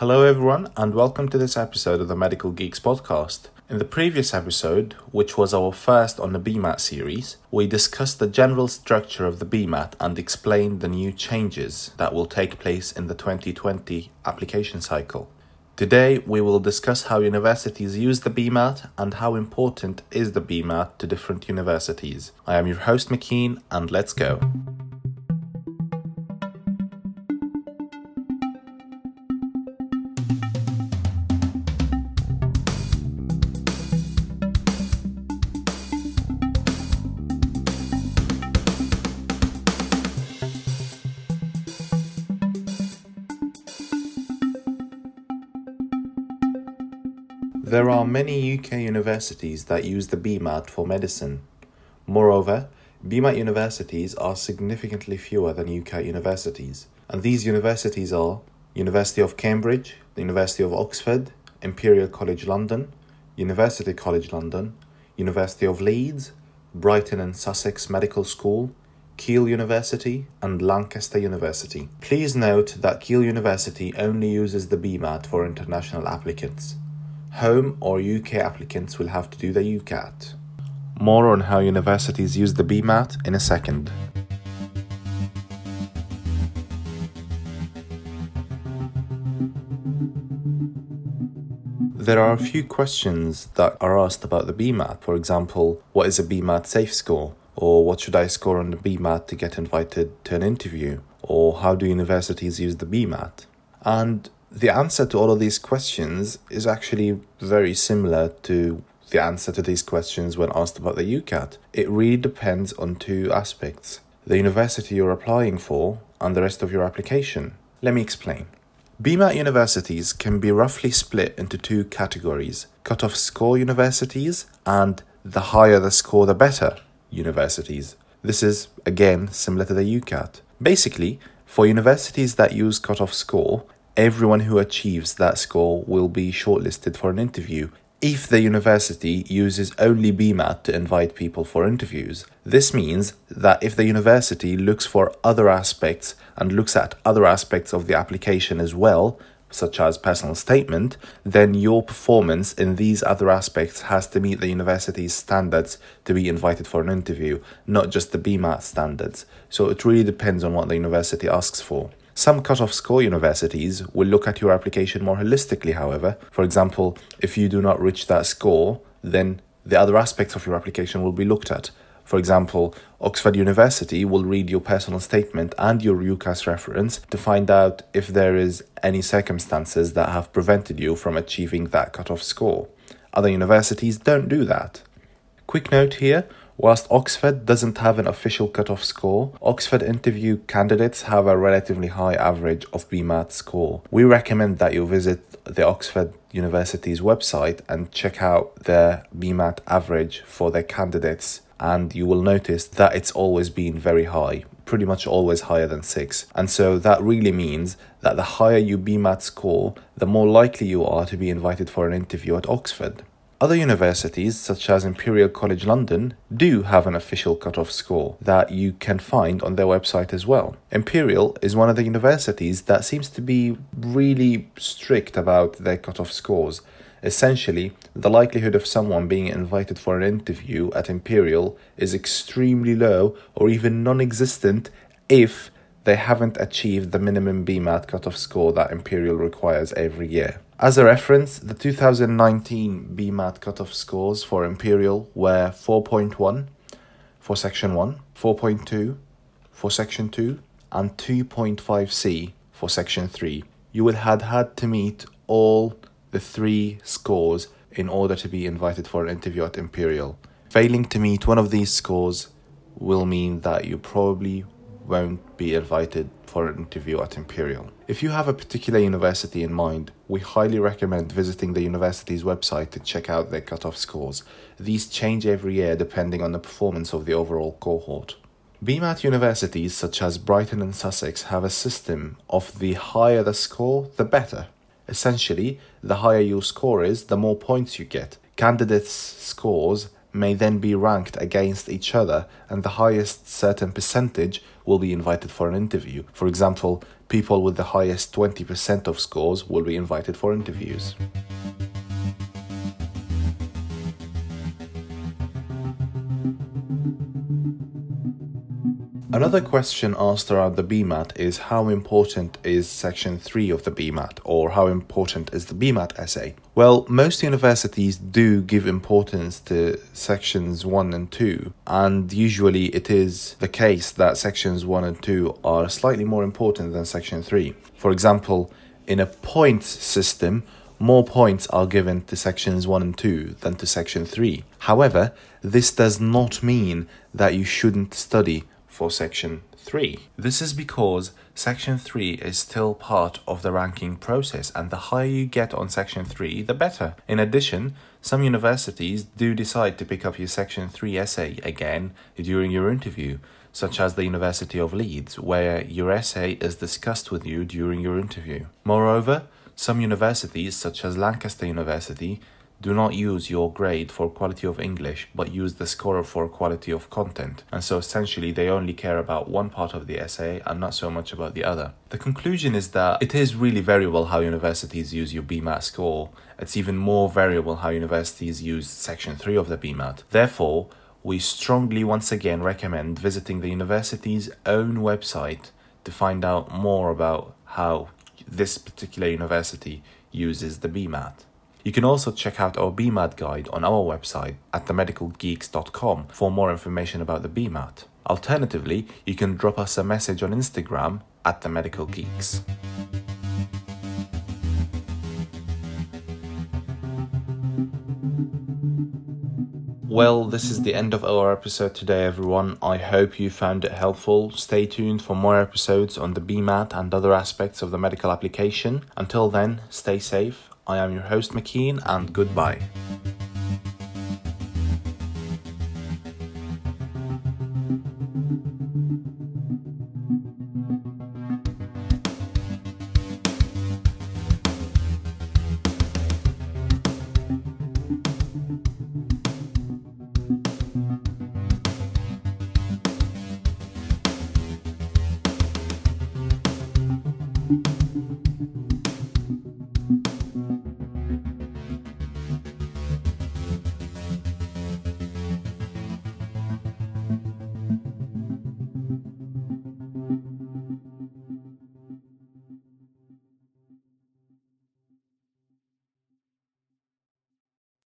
Hello, everyone, and welcome to this episode of the Medical Geeks podcast. In the previous episode, which was our first on the BMAT series, we discussed the general structure of the BMAT and explained the new changes that will take place in the 2020 application cycle. Today, we will discuss how universities use the BMAT and how important is the BMAT to different universities. I am your host, McKean, and let's go. There are many UK universities that use the BMAT for medicine. Moreover, BMAT universities are significantly fewer than UK universities, and these universities are University of Cambridge, the University of Oxford, Imperial College London, University College London, University of Leeds, Brighton and Sussex Medical School, Keele University, and Lancaster University. Please note that Keele University only uses the BMAT for international applicants. Home or UK applicants will have to do the UCAT. More on how universities use the BMAT in a second. There are a few questions that are asked about the BMAT. For example, what is a BMAT safe score? Or what should I score on the BMAT to get invited to an interview? Or how do universities use the BMAT? And the answer to all of these questions is actually very similar to the answer to these questions when asked about the UCAT. It really depends on two aspects the university you're applying for and the rest of your application. Let me explain. BMAT universities can be roughly split into two categories cut-off score universities and the higher the score the better universities. This is again similar to the UCAT. Basically, for universities that use cut-off score, everyone who achieves that score will be shortlisted for an interview. If the university uses only BMAT to invite people for interviews, this means that if the university looks for other aspects and looks at other aspects of the application as well, such as personal statement, then your performance in these other aspects has to meet the university's standards to be invited for an interview, not just the BMAT standards. So it really depends on what the university asks for. Some cut-off score universities will look at your application more holistically, however. For example, if you do not reach that score, then the other aspects of your application will be looked at. For example, Oxford University will read your personal statement and your UCAS reference to find out if there is any circumstances that have prevented you from achieving that cut-off score. Other universities don't do that. Quick note here Whilst Oxford doesn't have an official cutoff score, Oxford interview candidates have a relatively high average of BMAT score. We recommend that you visit the Oxford University's website and check out their BMAT average for their candidates, and you will notice that it's always been very high pretty much always higher than 6. And so that really means that the higher you BMAT score, the more likely you are to be invited for an interview at Oxford. Other universities, such as Imperial College London, do have an official cut-off score that you can find on their website as well. Imperial is one of the universities that seems to be really strict about their cut-off scores. Essentially, the likelihood of someone being invited for an interview at Imperial is extremely low or even non existent if they haven't achieved the minimum BMAT cut-off score that Imperial requires every year. As a reference, the 2019 BMAT cutoff scores for Imperial were 4.1 for Section 1, 4.2 for Section 2, and 2.5C for Section 3. You would have had to meet all the three scores in order to be invited for an interview at Imperial. Failing to meet one of these scores will mean that you probably won't be invited for an interview at Imperial. If you have a particular university in mind, we highly recommend visiting the university's website to check out their cutoff scores. These change every year depending on the performance of the overall cohort. BMAT universities such as Brighton and Sussex have a system of the higher the score, the better. Essentially, the higher your score is, the more points you get. Candidates' scores may then be ranked against each other, and the highest certain percentage will be invited for an interview. For example, people with the highest 20% of scores will be invited for interviews. Another question asked around the BMAT is how important is section 3 of the BMAT or how important is the BMAT essay? Well, most universities do give importance to sections 1 and 2, and usually it is the case that sections 1 and 2 are slightly more important than section 3. For example, in a points system, more points are given to sections 1 and 2 than to section 3. However, this does not mean that you shouldn't study for Section 3. This is because Section 3 is still part of the ranking process, and the higher you get on Section 3, the better. In addition, some universities do decide to pick up your Section 3 essay again during your interview, such as the University of Leeds, where your essay is discussed with you during your interview. Moreover, some universities, such as Lancaster University, do not use your grade for quality of English, but use the score for quality of content. And so essentially, they only care about one part of the essay and not so much about the other. The conclusion is that it is really variable how universities use your BMAT score. It's even more variable how universities use Section 3 of the BMAT. Therefore, we strongly once again recommend visiting the university's own website to find out more about how this particular university uses the BMAT. You can also check out our BMAT guide on our website at themedicalgeeks.com for more information about the BMAT. Alternatively, you can drop us a message on Instagram at the Medical Geeks. Well, this is the end of our episode today, everyone. I hope you found it helpful. Stay tuned for more episodes on the BMAT and other aspects of the medical application. Until then, stay safe. I am your host, McKean, and goodbye.